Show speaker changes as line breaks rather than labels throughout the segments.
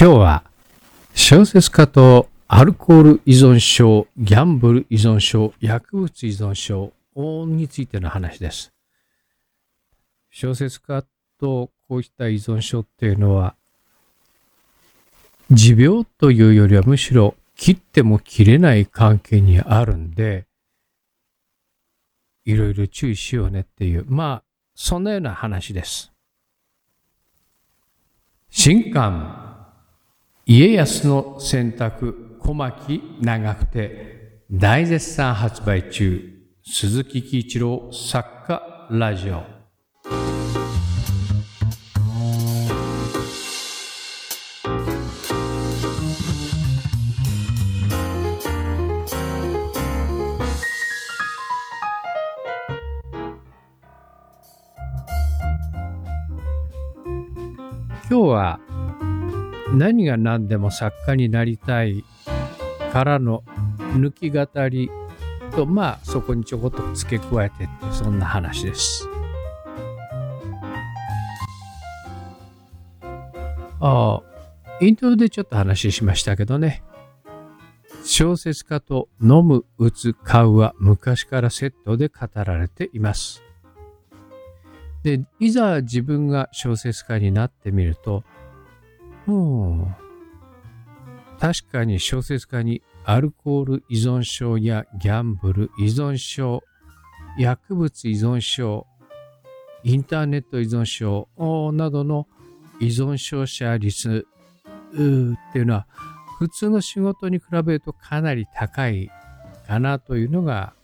今日は小説家とアルコール依存症、ギャンブル依存症、薬物依存症についての話です。小説家とこうした依存症っていうのは持病というよりはむしろ切っても切れない関係にあるんでいろいろ注意しようねっていうまあそんなような話です。新刊家康の選択小牧長久手大絶賛発売中鈴木喜一郎作家ラジオ。今日は何が何でも作家になりたいからの抜き語りとまあそこにちょこっと付け加えてってそんな話です。ああ、イントロでちょっと話しましたけどね。小説家と飲む、打つ、買うは昔からセットで語られています。で、いざ自分が小説家になってみると、もう、確かに小説家にアルコール依存症やギャンブル依存症、薬物依存症、インターネット依存症などの依存症者率っていうのは普通の仕事に比べるとかなり高いかなというのが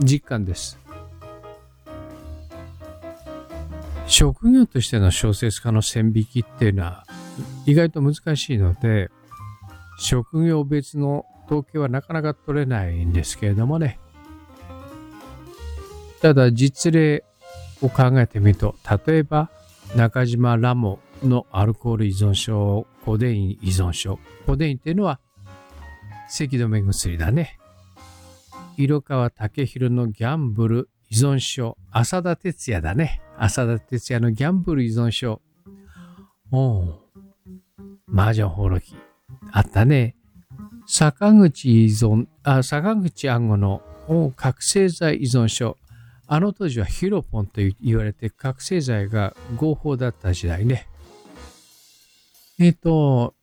実感です。職業としての小説家の線引きっていうのは意外と難しいので、職業別の統計はなかなか取れないんですけれどもね。ただ実例を考えてみると、例えば中島ラモのアルコール依存症、コデイン依存症。コデインっていうのは咳止め薬だね。色川武弘のギャンブル依存症。浅田哲也だね。浅田哲也のギャンブル依存症。おう麻雀放浪記。あったね。坂口依存、あ、坂口暗号の覚醒剤依存症。あの当時はヒロポンと言われて覚醒剤が合法だった時代ね。えっ、ー、と、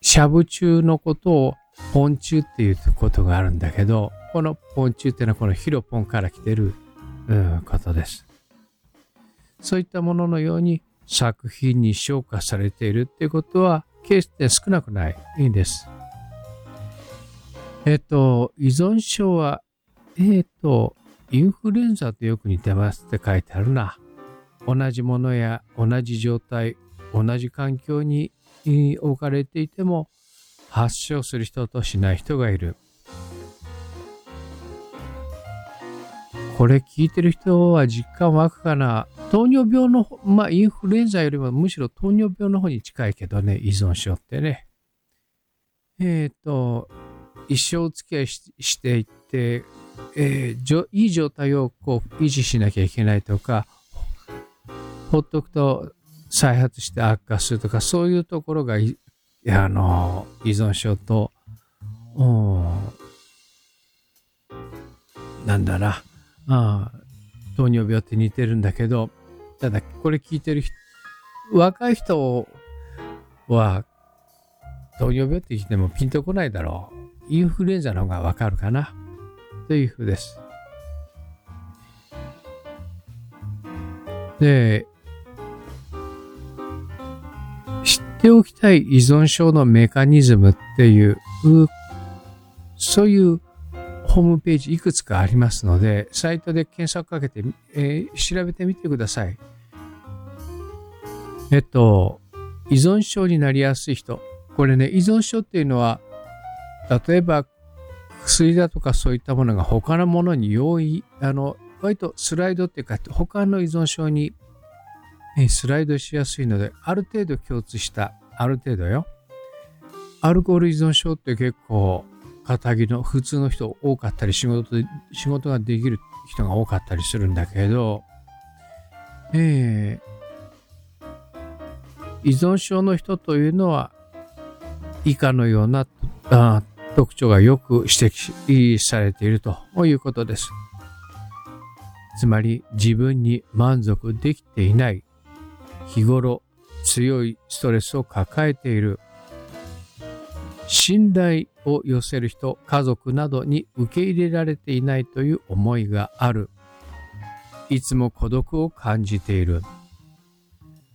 しゃぶ中のことをポン中っていうことがあるんだけど、このポン中っていうのはこのヒロポンから来てる、うん、ことです。そういったもののように作品に昇華されているっていうことは決して少なくないんです。えっと、依存症は、えっと、インフルエンザとよく似てますって書いてあるな。同じものや同じ状態、同じ環境に置かれていても発症する人としない人がいる。これ聞いてる人は実感湧くかな？糖尿病の、まあインフルエンザよりもむしろ糖尿病の方に近いけどね、依存症ってね。えっ、ー、と、一生お付き合いしていって、えー、いい状態をこう維持しなきゃいけないとか、ほっとくと再発して悪化するとか、そういうところが、あの、依存症と、なんだな、あ糖尿病って似てるんだけど、ただこれ聞いてる人、若い人は糖尿病って聞いてもピンとこないだろう。インフルエンザの方がわかるかな。というふうです。で、知っておきたい依存症のメカニズムっていう、そういうホームページいくつかありますので、サイトで検索かけて、えー、調べてみてください。えっと、依存症になりやすい人。これね、依存症っていうのは、例えば薬だとかそういったものが他のものに容易、あの、割とスライドっていうか、他の依存症にスライドしやすいので、ある程度共通した、ある程度よ。アルコール依存症って結構肩着の普通の人多かったり仕事で、仕事ができる人が多かったりするんだけど、えー、依存症の人というのは以下のようなあ特徴がよく指摘されているということです。つまり自分に満足できていない日頃強いストレスを抱えている信頼を寄せる人、家族などに受け入れられていないという思いがある。いつも孤独を感じている。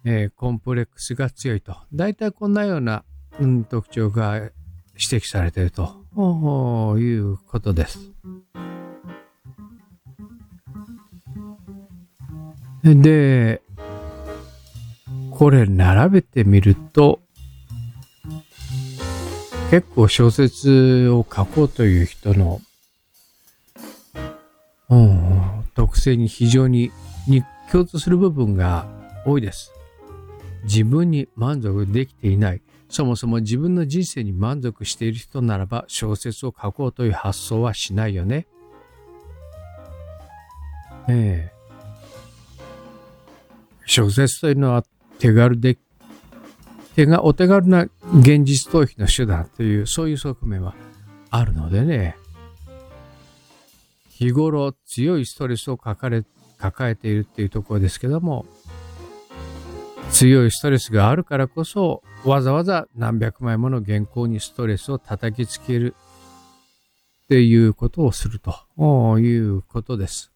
えー、コンプレックスが強いと。大体こんなような、うん、特徴が指摘されているということです。で、これ並べてみると、結構小説を書こうという人の、うん、特性に非常にに共通する部分が多いです。自分に満足できていない。そもそも自分の人生に満足している人ならば小説を書こうという発想はしないよね。ええ小説というのは手軽で手がお手軽な現実逃避の手段というそういう側面はあるのでね。日頃強いストレスを抱えているっていうところですけども強いストレスがあるからこそわざわざ何百枚もの原稿にストレスを叩きつけるっていうことをすると。いうことです。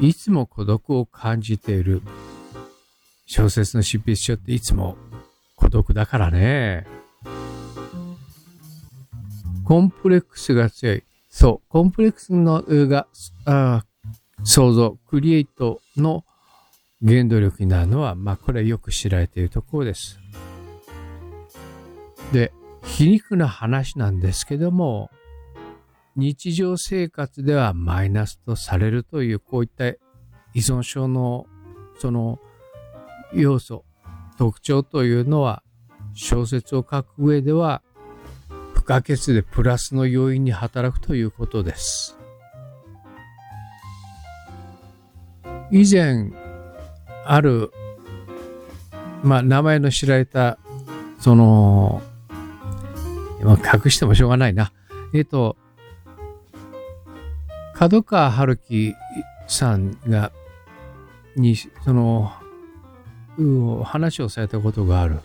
いつも孤独を感じている。小説の執筆書っていつも孤独だからね。コンプレックスが強い。そう、コンプレックスのがあ想像、クリエイトの原動力になるのは、まあこれはよく知られているところです。で、皮肉な話なんですけども、日常生活ではマイナスとされるというこういった依存症のその要素、特徴というのは小説を書く上では不可欠でプラスの要因に働くということです。以前、ある、まあ、名前の知られた、その、隠してもしょうがないな。えっ、と、角川春樹さんが、に、その、話をされたことがある。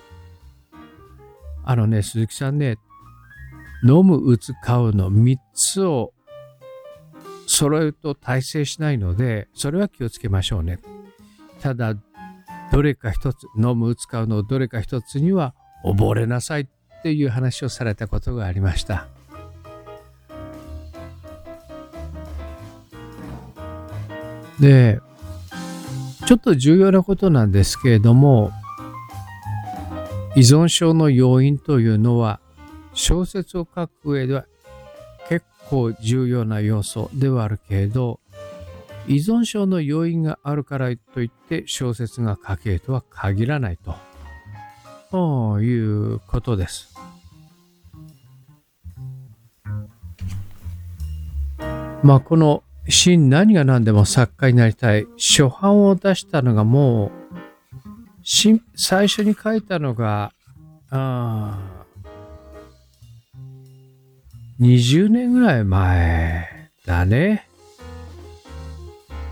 あのね、鈴木さんね、飲む、打つ、買うの3つを揃えると大成しないので、それは気をつけましょうね。ただ、どれか一つ、飲む、打つ、買うのどれか一つには溺れなさいっていう話をされたことがありました。で、ちょっと重要なことなんですけれども、依存症の要因というのは、小説を書く上では結構重要な要素ではあるけれど、依存症の要因があるからといって小説が書けるとは限らないと、ということです。まあこの真何が何でも作家になりたい。初版を出したのがもう、最初に書いたのが、あ20年ぐらい前だね。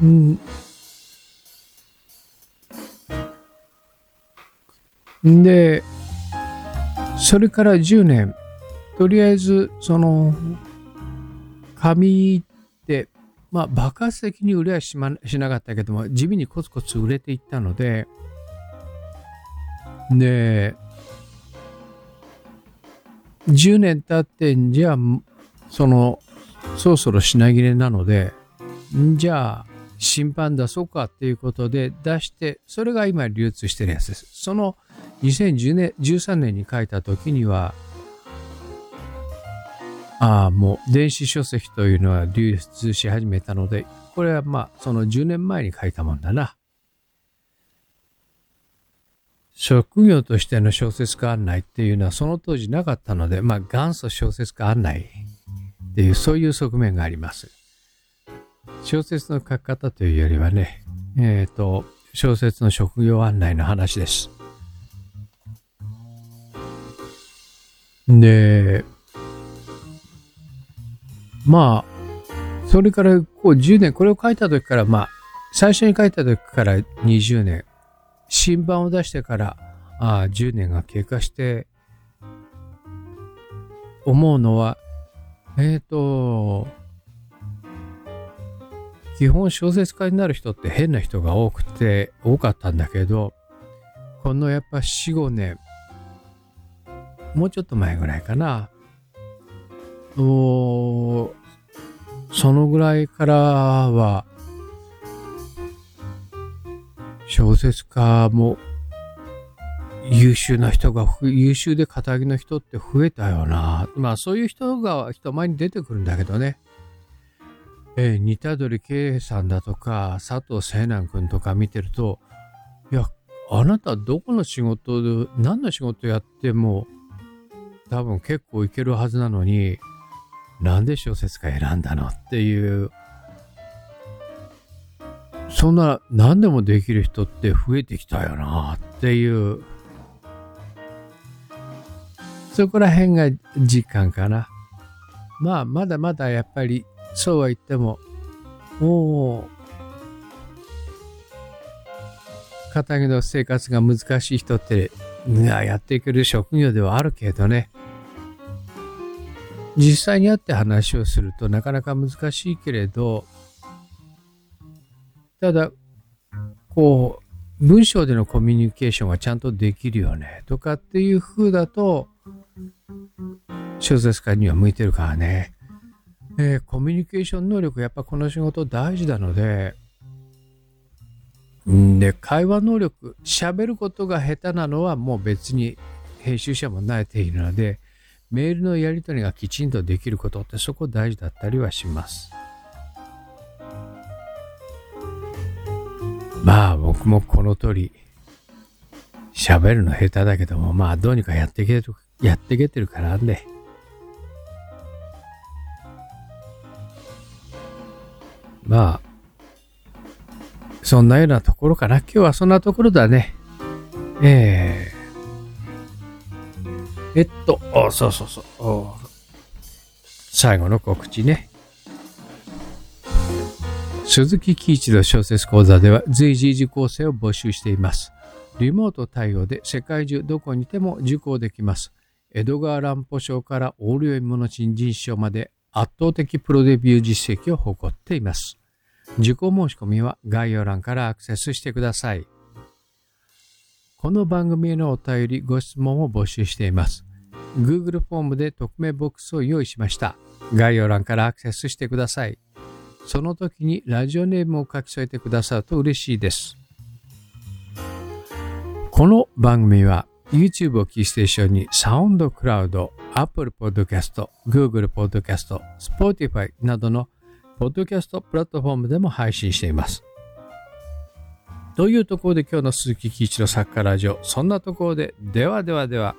うん。で、それから10年、とりあえず、その、紙まあ、爆発的に売れはし,、ま、しなかったけども、地味にコツコツ売れていったので、で、10年経って、じゃあ、その、そろそろ品切れなので、じゃあ、審判出そうかっていうことで出して、それが今流通してるやつです。その2013年年に書いた時には、あ、もう電子書籍というのは流出し始めたので、これはまあ、その10年前に書いたもんだな。職業としての小説家案内っていうのはその当時なかったので、まあ元祖小説家案内っていうそういう側面があります。小説の書き方というよりはね、えっ、ー、と、小説の職業案内の話です。で、まあ、それからこう10年、これを書いた時から、まあ、最初に書いた時から20年、新版を出してからあ10年が経過して、思うのは、えっ、ー、と、基本小説家になる人って変な人が多くて、多かったんだけど、このやっぱ4、5年、もうちょっと前ぐらいかな。そのぐらいからは、小説家も優秀な人が、優秀で肩書の人って増えたよな。まあそういう人が人前に出てくるんだけどね。え、似たどり圭さんだとか、佐藤聖南君とか見てると、いや、あなたどこの仕事で、何の仕事やっても、多分結構いけるはずなのに、なんで小説家選んだのっていう、そんな何でもできる人って増えてきたよなっていう、そこら辺が実感かな。まあ、まだまだやっぱりそうは言っても、もう、片木の生活が難しい人って、やっていける職業ではあるけどね。実際に会って話をするとなかなか難しいけれど、ただ、こう、文章でのコミュニケーションがちゃんとできるよね、とかっていう風だと、小説家には向いてるからね。えー、コミュニケーション能力、やっぱこの仕事大事なので、んで、会話能力、喋ることが下手なのはもう別に編集者も慣れているので、メールのやり取りがきちんとできることってそこ大事だったりはします。まあ僕もこの通り、喋るの下手だけども、まあどうにかやっていける、やっていけてるからね。まあ、そんなようなところかな。今日はそんなところだね。えー、えっと、あそうそうそう。最後の告知ね。鈴木喜一の小説講座では随時受講生を募集しています。リモート対応で世界中どこにいても受講できます。江戸川乱歩賞からオール読み物新人賞まで圧倒的プロデビュー実績を誇っています。受講申し込みは概要欄からアクセスしてください。この番組へのお便り、ご質問を募集しています。Google フォームで匿名ボックスを用意しました。概要欄からアクセスしてください。その時にラジオネームを書き添えてくださると嬉しいです。この番組は YouTube をキーステーションにサウンドクラウド、Apple Podcast、Google Podcast、Spotify などのポッドキャストプラットフォームでも配信しています。というところで今日の鈴木喜一のサッカーラジオ、そんなところで、ではではでは。